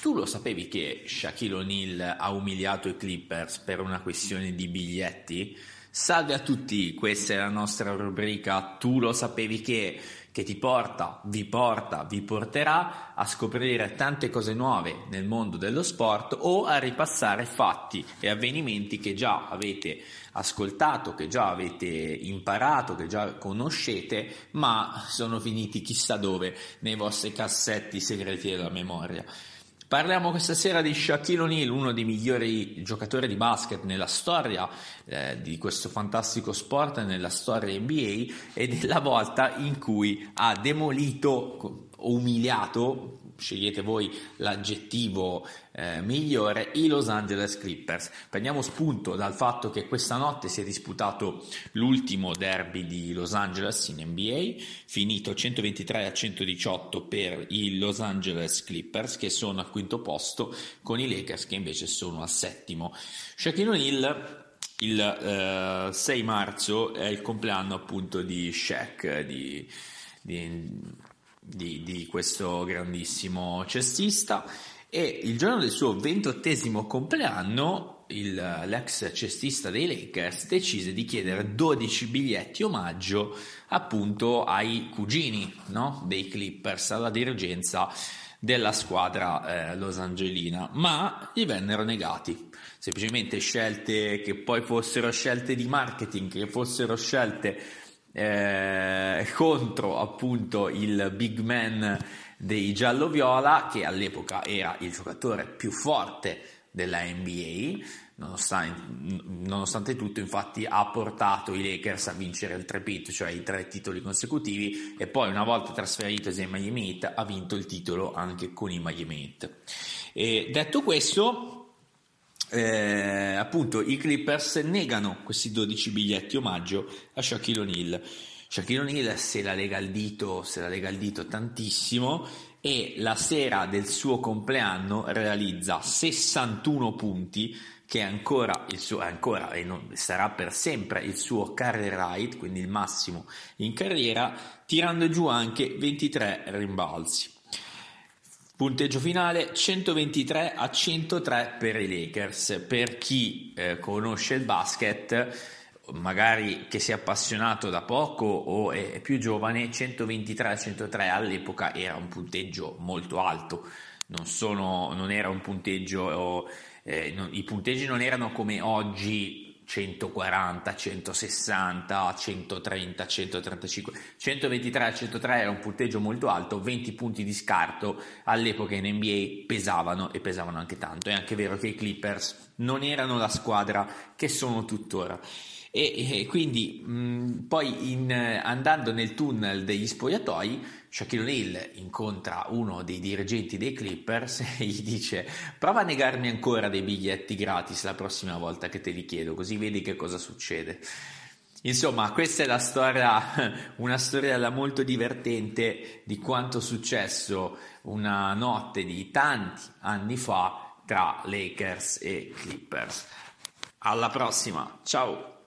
tu lo sapevi che Shaquille O'Neal ha umiliato i Clippers per una questione di biglietti? Salve a tutti, questa è la nostra rubrica Tu lo sapevi che, che ti porta, vi porta, vi porterà a scoprire tante cose nuove nel mondo dello sport o a ripassare fatti e avvenimenti che già avete ascoltato, che già avete imparato, che già conoscete, ma sono finiti chissà dove nei vostri cassetti segreti della memoria. Parliamo questa sera di Shaquille O'Neal, uno dei migliori giocatori di basket nella storia eh, di questo fantastico sport, nella storia NBA, e della volta in cui ha demolito o umiliato scegliete voi l'aggettivo eh, migliore, i Los Angeles Clippers. Prendiamo spunto dal fatto che questa notte si è disputato l'ultimo derby di Los Angeles in NBA, finito 123 a 118 per i Los Angeles Clippers che sono al quinto posto con i Lakers che invece sono al settimo. Shaquille O'Neal il eh, 6 marzo è il compleanno appunto di Shaq, di, di di, di questo grandissimo cestista e il giorno del suo ventottesimo compleanno il, l'ex cestista dei Lakers decise di chiedere 12 biglietti omaggio appunto ai cugini no? dei Clippers alla dirigenza della squadra eh, Los Angelina ma gli vennero negati semplicemente scelte che poi fossero scelte di marketing che fossero scelte eh, contro appunto il big man dei giallo-viola che all'epoca era il giocatore più forte della NBA nonostante, nonostante tutto infatti ha portato i Lakers a vincere il trepit cioè i tre titoli consecutivi e poi una volta trasferitosi ai Miami Heat ha vinto il titolo anche con i Miami Heat. E detto questo eh, appunto i Clippers negano questi 12 biglietti omaggio a Shaquille O'Neal. Shaquille O'Neal se la lega al dito, se la lega al dito tantissimo e la sera del suo compleanno realizza 61 punti che è ancora, il suo, ancora e non, sarà per sempre il suo career ride, quindi il massimo in carriera, tirando giù anche 23 rimbalzi. Punteggio finale 123 a 103 per i Lakers. Per chi eh, conosce il basket, magari che si è appassionato da poco o è più giovane, 123 a 103 all'epoca era un punteggio molto alto. Non, sono, non era un punteggio, eh, non, i punteggi non erano come oggi 140, 160, 130, 135, 123 a 103 era un punteggio molto alto, 20 punti di scarto all'epoca in NBA pesavano e pesavano anche tanto. È anche vero che i Clippers non erano la squadra che sono tuttora. E, e quindi mh, poi in, andando nel tunnel degli spogliatoi, Shaquille O'Neal incontra uno dei dirigenti dei Clippers e gli dice prova a negarmi ancora dei biglietti gratis la prossima volta che te li chiedo, così vedi che cosa succede. Insomma, questa è la storia, una storia molto divertente di quanto è successo una notte di tanti anni fa tra Lakers e Clippers. Alla prossima, ciao!